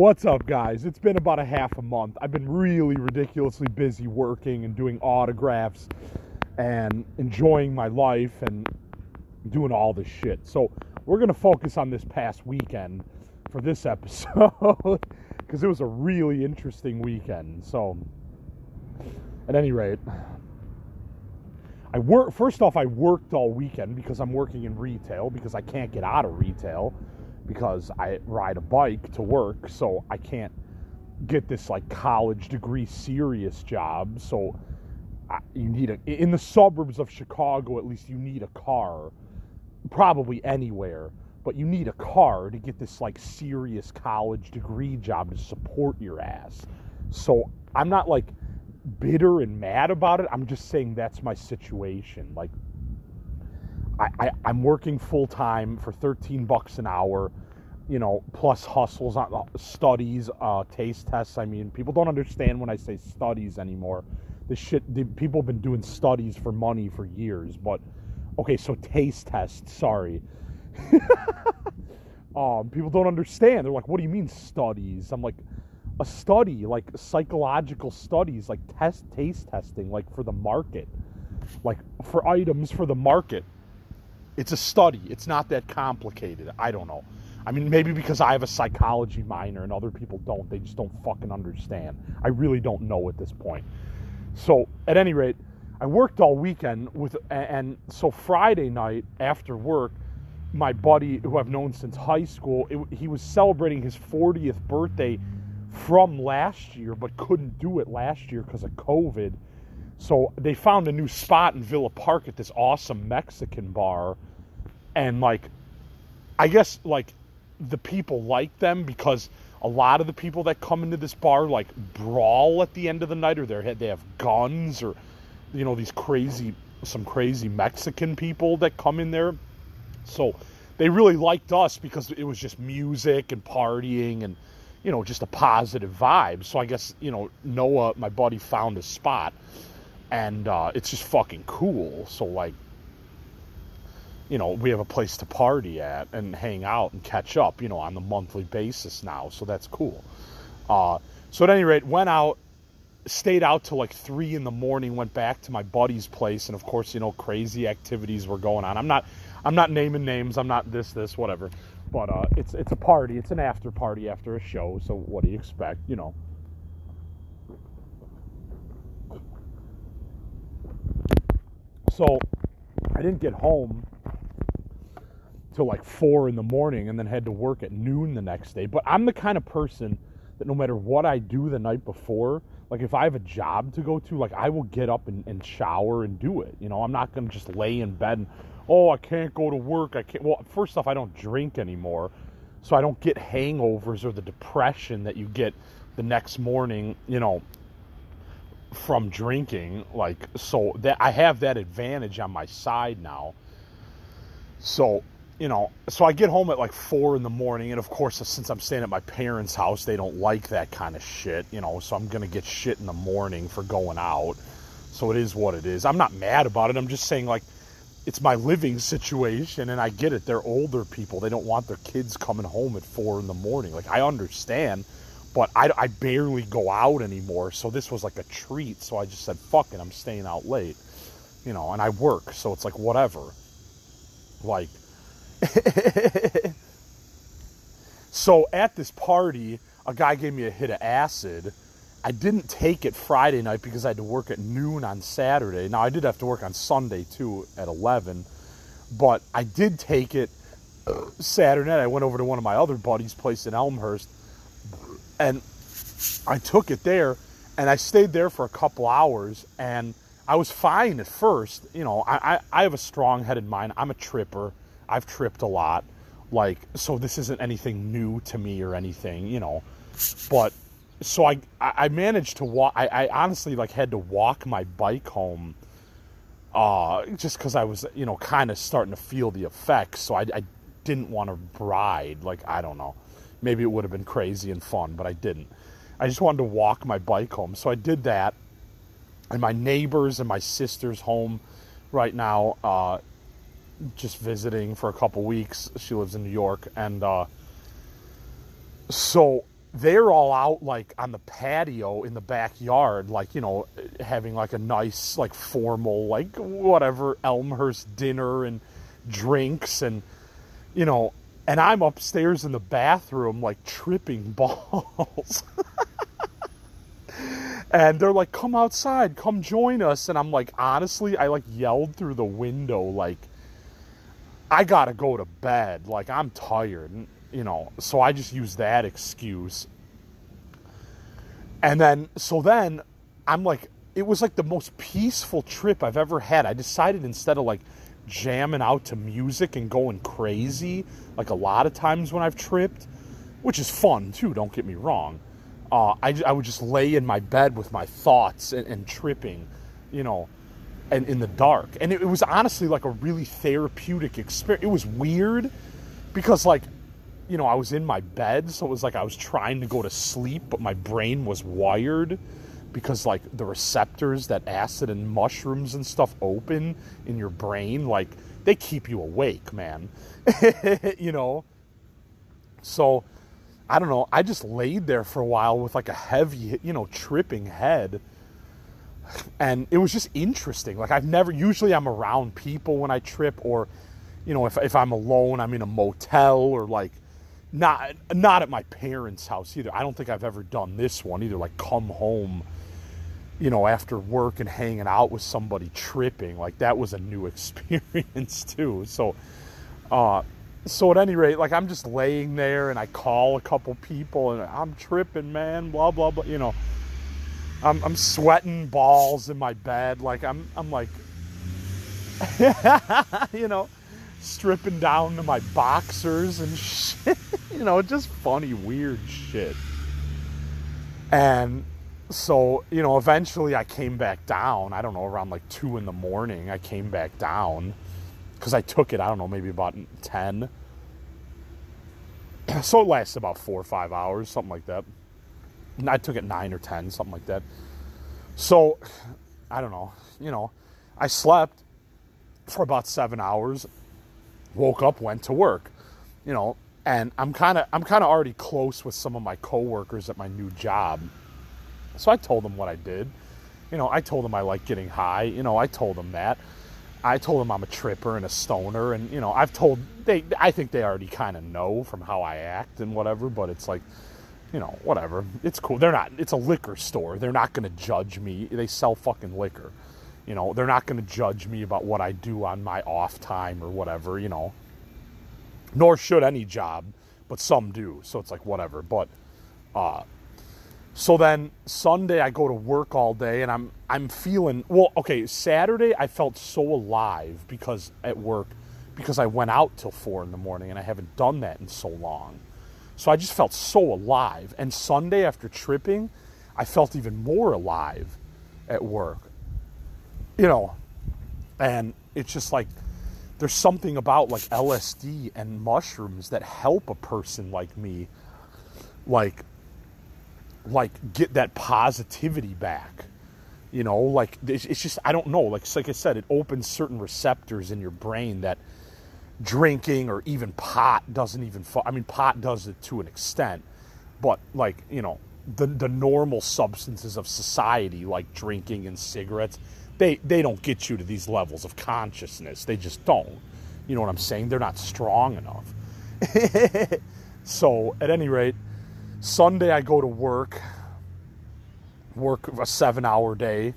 What's up, guys? It's been about a half a month. I've been really ridiculously busy working and doing autographs and enjoying my life and doing all this shit. So, we're going to focus on this past weekend for this episode because it was a really interesting weekend. So, at any rate, I work first off I worked all weekend because I'm working in retail because I can't get out of retail because I ride a bike to work, so I can't get this like college degree serious job. So I, you need a in the suburbs of Chicago at least you need a car, probably anywhere, but you need a car to get this like serious college degree job to support your ass. So I'm not like bitter and mad about it. I'm just saying that's my situation. Like I, am working full time for 13 bucks an hour, you know, plus hustles on uh, studies, uh, taste tests. I mean, people don't understand when I say studies anymore. This shit, the, people have been doing studies for money for years, but okay, so taste tests, sorry. um, people don't understand. They're like, what do you mean studies? I'm like, a study, like psychological studies, like test taste testing, like for the market, like for items for the market. It's a study. It's not that complicated. I don't know. I mean, maybe because I have a psychology minor and other people don't. They just don't fucking understand. I really don't know at this point. So, at any rate, I worked all weekend with, and so Friday night after work, my buddy who I've known since high school, it, he was celebrating his 40th birthday from last year, but couldn't do it last year because of COVID. So they found a new spot in Villa Park at this awesome Mexican bar. And like, I guess like the people like them because a lot of the people that come into this bar like brawl at the end of the night or they they have guns or you know these crazy some crazy Mexican people that come in there. So they really liked us because it was just music and partying and you know, just a positive vibe. So I guess, you know, Noah, my buddy, found a spot and uh, it's just fucking cool. So, like, you know, we have a place to party at and hang out and catch up, you know, on the monthly basis now. So that's cool. Uh, so, at any rate, went out, stayed out till like three in the morning, went back to my buddy's place. And of course, you know, crazy activities were going on. I'm not, I'm not naming names. I'm not this, this, whatever. But uh, it's it's a party. It's an after party after a show. So what do you expect? You know. So I didn't get home till like four in the morning, and then had to work at noon the next day. But I'm the kind of person that no matter what I do the night before, like if I have a job to go to, like I will get up and, and shower and do it. You know, I'm not gonna just lay in bed and oh, I can't go to work. I can't. Well, first off, I don't drink anymore, so I don't get hangovers or the depression that you get the next morning. You know, from drinking. Like, so that I have that advantage on my side now. So, you know, so I get home at like four in the morning, and of course, since I'm staying at my parents' house, they don't like that kind of shit. You know, so I'm gonna get shit in the morning for going out. So it is what it is. I'm not mad about it. I'm just saying, like it's my living situation and I get it. They're older people. They don't want their kids coming home at four in the morning. Like I understand, but I, I barely go out anymore. So this was like a treat. So I just said, fuck it, I'm staying out late, you know, and I work. So it's like, whatever. Like, so at this party, a guy gave me a hit of acid I didn't take it Friday night because I had to work at noon on Saturday. Now I did have to work on Sunday too at 11, but I did take it Saturday night. I went over to one of my other buddies' place in Elmhurst, and I took it there, and I stayed there for a couple hours, and I was fine at first. You know, I, I, I have a strong-headed mind. I'm a tripper. I've tripped a lot, like so. This isn't anything new to me or anything, you know, but so I I managed to walk. I, I honestly like had to walk my bike home, uh, just because I was you know kind of starting to feel the effects. So I, I didn't want to ride. Like I don't know, maybe it would have been crazy and fun, but I didn't. I just wanted to walk my bike home. So I did that, and my neighbors and my sister's home right now, uh, just visiting for a couple weeks. She lives in New York, and uh, so they're all out like on the patio in the backyard, like, you know, having like a nice, like formal, like whatever Elmhurst dinner and drinks and, you know, and I'm upstairs in the bathroom, like tripping balls. and they're like, come outside, come join us. And I'm like, honestly, I like yelled through the window, like, I gotta go to bed. Like, I'm tired you know, so I just use that excuse. And then, so then I'm like, it was like the most peaceful trip I've ever had. I decided instead of like jamming out to music and going crazy, like a lot of times when I've tripped, which is fun too, don't get me wrong. Uh, I, I would just lay in my bed with my thoughts and, and tripping, you know, and in the dark. And it, it was honestly like a really therapeutic experience. It was weird because, like, you know, I was in my bed, so it was like I was trying to go to sleep, but my brain was wired because like the receptors that acid and mushrooms and stuff open in your brain, like they keep you awake, man. you know. So I don't know, I just laid there for a while with like a heavy, you know, tripping head. And it was just interesting. Like I've never usually I'm around people when I trip or you know, if if I'm alone, I'm in a motel or like not not at my parents' house either. I don't think I've ever done this one either. Like come home, you know, after work and hanging out with somebody tripping. Like that was a new experience too. So, uh, so at any rate, like I'm just laying there and I call a couple people and I'm tripping, man. Blah blah blah. You know, I'm I'm sweating balls in my bed. Like I'm I'm like, you know stripping down to my boxers and shit. you know, just funny, weird shit. And so, you know, eventually I came back down. I don't know, around like two in the morning, I came back down because I took it, I don't know, maybe about 10. So it lasted about four or five hours, something like that. I took it nine or 10, something like that. So, I don't know, you know, I slept for about seven hours woke up, went to work, you know, and I'm kind of I'm kind of already close with some of my coworkers at my new job. So I told them what I did. You know, I told them I like getting high. You know, I told them that. I told them I'm a tripper and a stoner, and you know, I've told they. I think they already kind of know from how I act and whatever. But it's like, you know, whatever. It's cool. They're not. It's a liquor store. They're not going to judge me. They sell fucking liquor. You know, they're not going to judge me about what I do on my off time or whatever, you know. Nor should any job, but some do. So it's like whatever. But uh so then Sunday I go to work all day and I'm I'm feeling well, okay, Saturday I felt so alive because at work because I went out till four in the morning and I haven't done that in so long. So I just felt so alive. And Sunday after tripping, I felt even more alive at work you know, and it's just like there's something about like LSD and mushrooms that help a person like me, like, like get that positivity back. You know, like it's just I don't know. Like like I said, it opens certain receptors in your brain that drinking or even pot doesn't even. I mean, pot does it to an extent, but like you know, the the normal substances of society like drinking and cigarettes they they don't get you to these levels of consciousness. They just don't. You know what I'm saying? They're not strong enough. so, at any rate, Sunday I go to work, work a 7-hour day.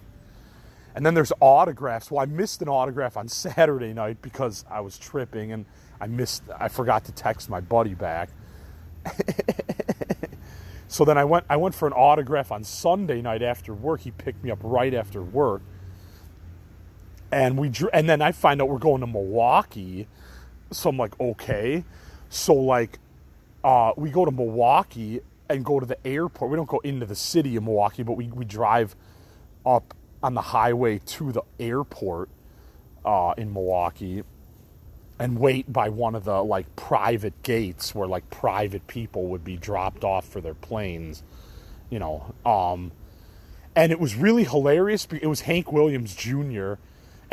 And then there's autographs. Well, I missed an autograph on Saturday night because I was tripping and I missed I forgot to text my buddy back. so then I went I went for an autograph on Sunday night after work. He picked me up right after work and we and then I find out we're going to Milwaukee, so I'm like, okay, so like, uh, we go to Milwaukee and go to the airport. We don't go into the city of Milwaukee, but we we drive up on the highway to the airport uh, in Milwaukee and wait by one of the like private gates where like private people would be dropped off for their planes, you know. Um, and it was really hilarious. It was Hank Williams Jr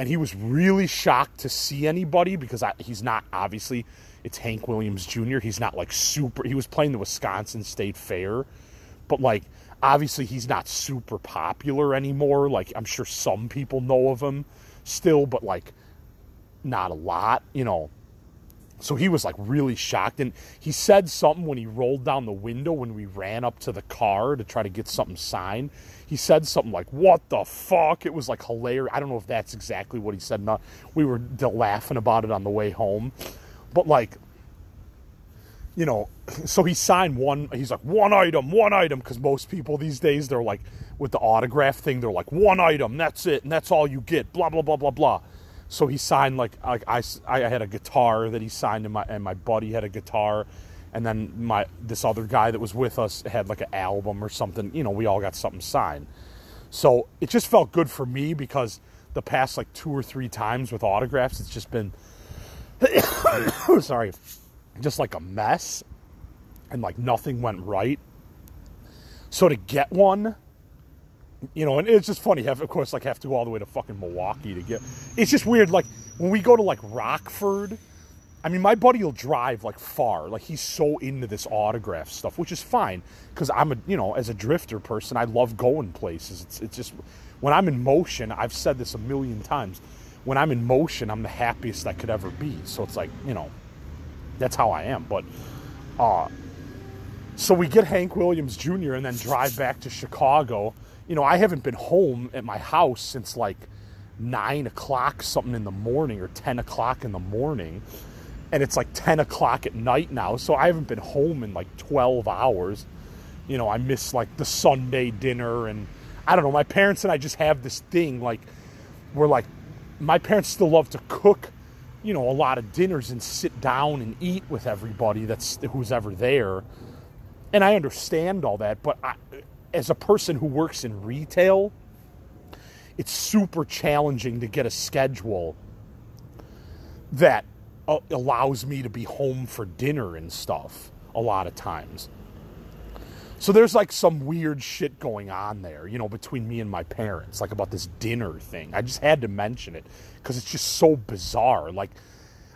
and he was really shocked to see anybody because I, he's not obviously it's Hank Williams Jr. He's not like super. He was playing the Wisconsin State Fair, but like obviously he's not super popular anymore. Like I'm sure some people know of him still, but like not a lot, you know. So he was like really shocked. And he said something when he rolled down the window when we ran up to the car to try to get something signed. He said something like, What the fuck? It was like hilarious. I don't know if that's exactly what he said. Not, we were laughing about it on the way home. But like, you know, so he signed one, he's like, one item, one item, because most people these days, they're like, with the autograph thing, they're like, one item, that's it, and that's all you get, blah, blah, blah, blah, blah. So he signed like like I, I had a guitar that he signed and my and my buddy had a guitar and then my this other guy that was with us had like an album or something. You know, we all got something signed. So it just felt good for me because the past like two or three times with autographs, it's just been sorry, just like a mess and like nothing went right. So to get one you know, and it's just funny. Have of course like have to go all the way to fucking Milwaukee to get. It's just weird. Like when we go to like Rockford, I mean, my buddy will drive like far. Like he's so into this autograph stuff, which is fine because I'm a you know as a drifter person, I love going places. It's it's just when I'm in motion. I've said this a million times. When I'm in motion, I'm the happiest I could ever be. So it's like you know, that's how I am. But uh, so we get Hank Williams Jr. and then drive back to Chicago you know, I haven't been home at my house since like nine o'clock something in the morning or 10 o'clock in the morning. And it's like 10 o'clock at night now. So I haven't been home in like 12 hours. You know, I miss like the Sunday dinner. And I don't know, my parents and I just have this thing like, we're like, my parents still love to cook, you know, a lot of dinners and sit down and eat with everybody that's who's ever there. And I understand all that, but I, as a person who works in retail, it's super challenging to get a schedule that uh, allows me to be home for dinner and stuff a lot of times. So there's like some weird shit going on there, you know, between me and my parents, like about this dinner thing. I just had to mention it because it's just so bizarre. Like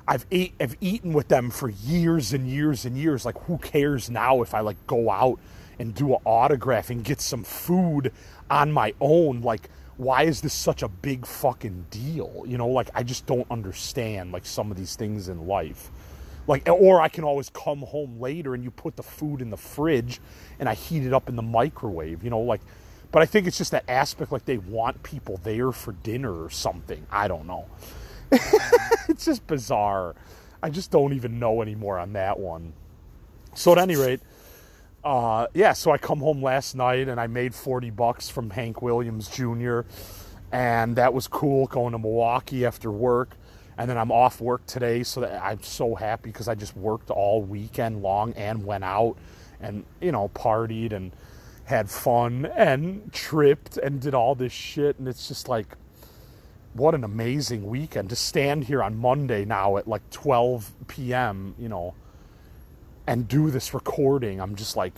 I've ate, I've eaten with them for years and years and years. Like who cares now if I like go out and do an autograph and get some food on my own. Like, why is this such a big fucking deal? You know, like, I just don't understand, like, some of these things in life. Like, or I can always come home later and you put the food in the fridge and I heat it up in the microwave, you know, like, but I think it's just that aspect, like, they want people there for dinner or something. I don't know. it's just bizarre. I just don't even know anymore on that one. So, at any rate, uh, yeah, so I come home last night and I made 40 bucks from Hank Williams Jr. And that was cool going to Milwaukee after work. And then I'm off work today, so I'm so happy because I just worked all weekend long and went out and, you know, partied and had fun and tripped and did all this shit. And it's just like, what an amazing weekend to stand here on Monday now at like 12 p.m., you know and do this recording, I'm just like,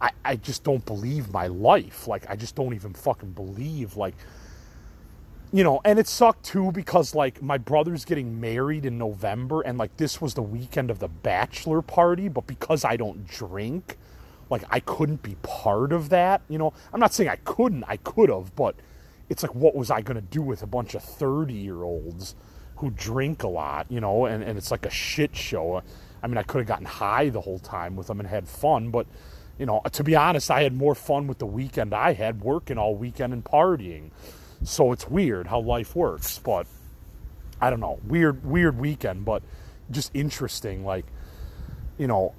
I, I just don't believe my life. Like, I just don't even fucking believe, like, you know, and it sucked too because, like, my brother's getting married in November, and, like, this was the weekend of the bachelor party, but because I don't drink, like, I couldn't be part of that, you know. I'm not saying I couldn't, I could have, but it's like, what was I going to do with a bunch of 30 year olds who drink a lot, you know, and, and it's like a shit show. I mean, I could have gotten high the whole time with them and had fun, but you know, to be honest, I had more fun with the weekend I had working all weekend and partying. So it's weird how life works, but I don't know. Weird weird weekend, but just interesting like you know,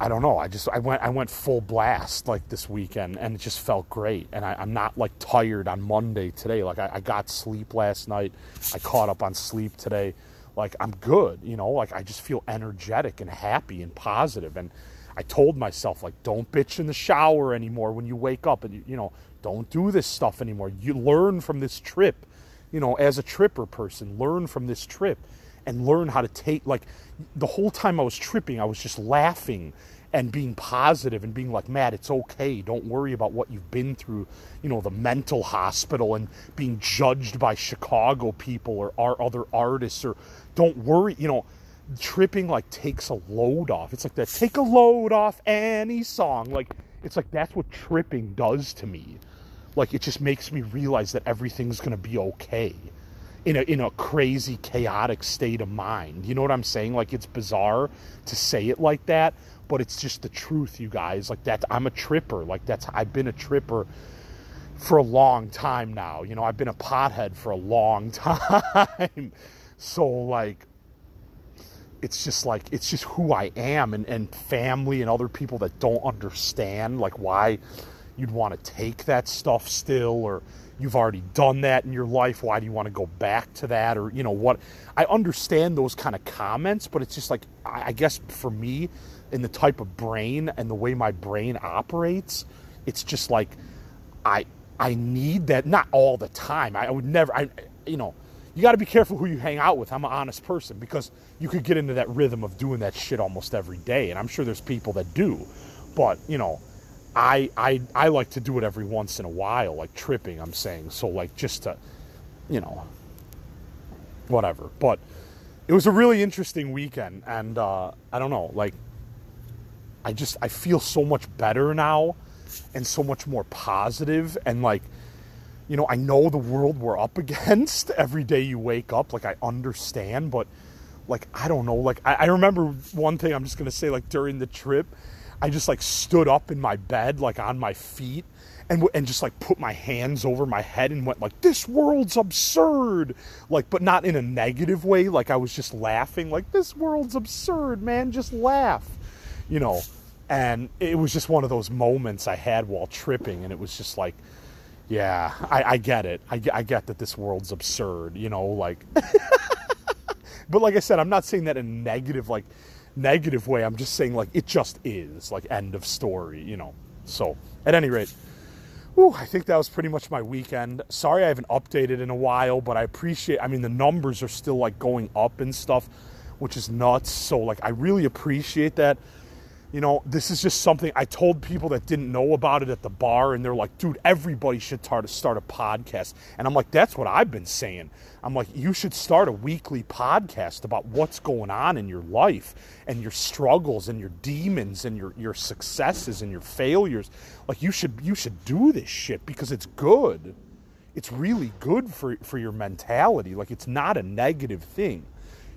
I don't know. I just I went I went full blast like this weekend, and it just felt great. And I, am not like tired on Monday today. Like I, I, got sleep last night. I caught up on sleep today like I'm good, you know, like I just feel energetic and happy and positive. And I told myself, like, don't bitch in the shower anymore when you wake up and, you know, don't do this stuff anymore. You learn from this trip, you know, as a tripper person, learn from this trip and learn how to take, like, the whole time I was tripping, I was just laughing and being positive and being like, Matt, it's okay. Don't worry about what you've been through, you know, the mental hospital and being judged by Chicago people or our other artists or don't worry, you know, tripping like takes a load off. It's like that take a load off any song. Like it's like that's what tripping does to me. Like it just makes me realize that everything's gonna be okay in a in a crazy chaotic state of mind. You know what I'm saying? Like it's bizarre to say it like that, but it's just the truth, you guys. Like that I'm a tripper. Like that's I've been a tripper for a long time now. You know, I've been a pothead for a long time. So like it's just like it's just who I am and, and family and other people that don't understand like why you'd want to take that stuff still or you've already done that in your life. Why do you want to go back to that? Or you know what i understand those kind of comments but it's just like i guess for me in the type of brain and the way my brain operates it's just like i i need that not all the time. I would never i you know you got to be careful who you hang out with i'm an honest person because you could get into that rhythm of doing that shit almost every day and i'm sure there's people that do but you know I, I I like to do it every once in a while, like tripping. I'm saying so, like just to, you know, whatever. But it was a really interesting weekend, and uh, I don't know, like I just I feel so much better now, and so much more positive, and like you know I know the world we're up against every day you wake up. Like I understand, but like I don't know, like I, I remember one thing I'm just gonna say, like during the trip I just like stood up in my bed, like on my feet, and and just like put my hands over my head and went like, "This world's absurd," like, but not in a negative way. Like I was just laughing, like, "This world's absurd, man. Just laugh," you know. And it was just one of those moments I had while tripping, and it was just like, yeah, I, I get it. I, I get that this world's absurd, you know, like. but like I said, I'm not saying that in a negative, like negative way. I'm just saying like it just is like end of story, you know. So at any rate, whew, I think that was pretty much my weekend. Sorry I haven't updated in a while, but I appreciate. I mean the numbers are still like going up and stuff, which is nuts. So like I really appreciate that you know, this is just something I told people that didn't know about it at the bar, and they're like, dude, everybody should start a podcast. And I'm like, that's what I've been saying. I'm like, you should start a weekly podcast about what's going on in your life and your struggles and your demons and your, your successes and your failures. Like you should you should do this shit because it's good. It's really good for for your mentality. Like it's not a negative thing.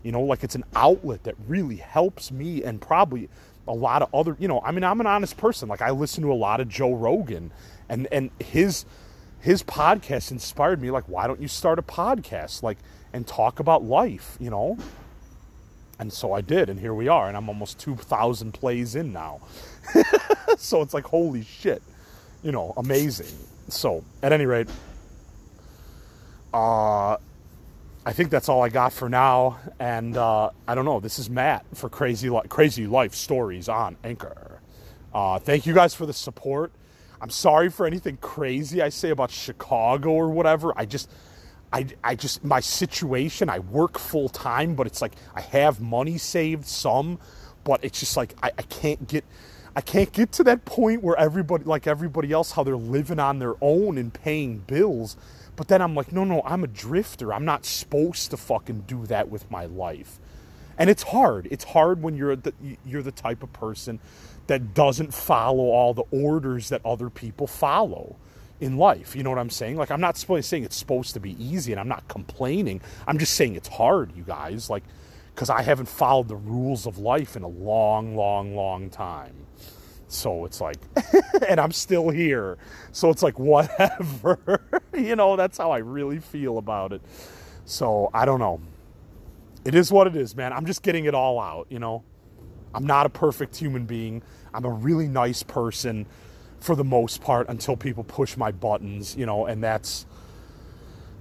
You know, like it's an outlet that really helps me and probably a lot of other, you know, I mean, I'm an honest person. Like I listen to a lot of Joe Rogan and and his his podcast inspired me like why don't you start a podcast like and talk about life, you know? And so I did and here we are and I'm almost 2000 plays in now. so it's like holy shit. You know, amazing. So, at any rate, uh I think that's all I got for now. And uh, I don't know. This is Matt for Crazy Li- Crazy Life Stories on Anchor. Uh, thank you guys for the support. I'm sorry for anything crazy I say about Chicago or whatever. I just, I, I just my situation. I work full time, but it's like I have money saved some, but it's just like I, I can't get. I can't get to that point where everybody, like everybody else, how they're living on their own and paying bills but then I'm like, no, no, I'm a drifter. I'm not supposed to fucking do that with my life. And it's hard. It's hard when you're the, you're the type of person that doesn't follow all the orders that other people follow in life. You know what I'm saying? Like I'm not saying it's supposed to be easy and I'm not complaining. I'm just saying it's hard, you guys. Like cuz I haven't followed the rules of life in a long, long, long time. So it's like, and I'm still here. So it's like, whatever. you know, that's how I really feel about it. So I don't know. It is what it is, man. I'm just getting it all out, you know. I'm not a perfect human being. I'm a really nice person for the most part until people push my buttons, you know, and that's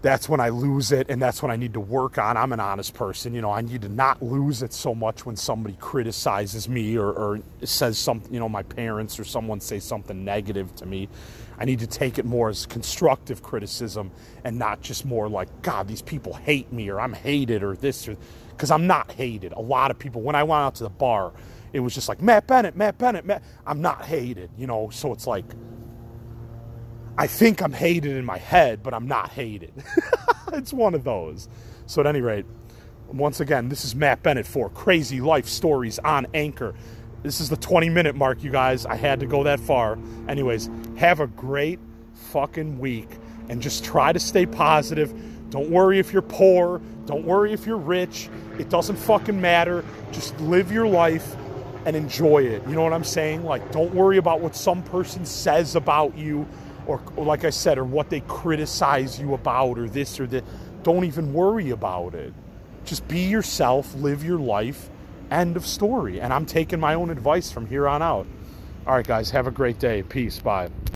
that's when I lose it and that's when I need to work on. I'm an honest person, you know, I need to not lose it so much when somebody criticizes me or, or says something, you know, my parents or someone say something negative to me. I need to take it more as constructive criticism and not just more like, God, these people hate me or I'm hated or this or because I'm not hated. A lot of people, when I went out to the bar, it was just like, Matt Bennett, Matt Bennett, Matt. I'm not hated, you know, so it's like, I think I'm hated in my head, but I'm not hated. it's one of those. So, at any rate, Once again, this is Matt Bennett for Crazy Life Stories on Anchor. This is the 20 minute mark, you guys. I had to go that far. Anyways, have a great fucking week and just try to stay positive. Don't worry if you're poor. Don't worry if you're rich. It doesn't fucking matter. Just live your life and enjoy it. You know what I'm saying? Like, don't worry about what some person says about you, or, or like I said, or what they criticize you about, or this or that. Don't even worry about it. Just be yourself, live your life. End of story. And I'm taking my own advice from here on out. All right, guys, have a great day. Peace. Bye.